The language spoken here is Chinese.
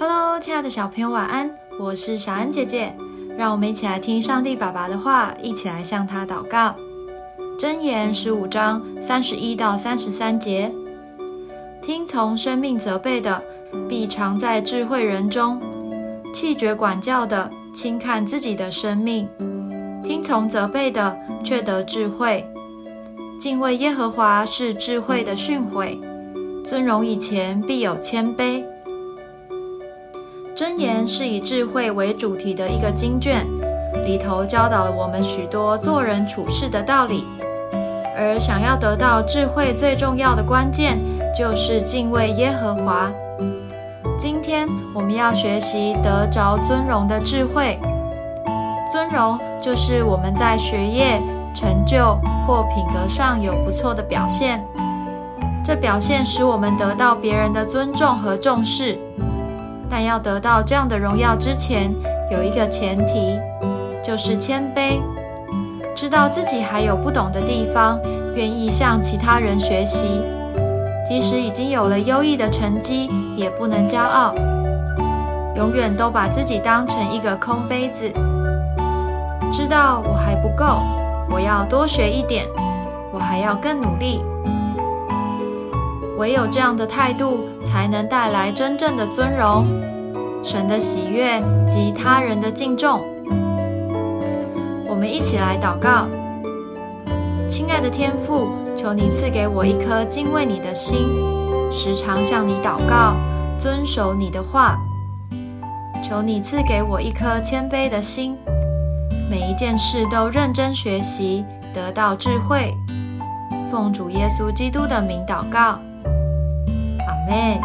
Hello，亲爱的小朋友，晚安！我是小安姐姐，让我们一起来听上帝爸爸的话，一起来向他祷告。箴言十五章三十一到三十三节：听从生命责备的，必常在智慧人中；气绝管教的，轻看自己的生命；听从责备的，却得智慧。敬畏耶和华是智慧的训诲，尊荣以前必有谦卑。箴言是以智慧为主题的一个经卷，里头教导了我们许多做人处事的道理。而想要得到智慧，最重要的关键就是敬畏耶和华。今天我们要学习得着尊荣的智慧。尊荣就是我们在学业。成就或品格上有不错的表现，这表现使我们得到别人的尊重和重视。但要得到这样的荣耀之前，有一个前提，就是谦卑，知道自己还有不懂的地方，愿意向其他人学习。即使已经有了优异的成绩，也不能骄傲，永远都把自己当成一个空杯子，知道我还不够。我要多学一点，我还要更努力。唯有这样的态度，才能带来真正的尊荣、神的喜悦及他人的敬重。我们一起来祷告：亲爱的天父，求你赐给我一颗敬畏你的心，时常向你祷告，遵守你的话。求你赐给我一颗谦卑的心。每一件事都认真学习，得到智慧。奉主耶稣基督的名祷告，め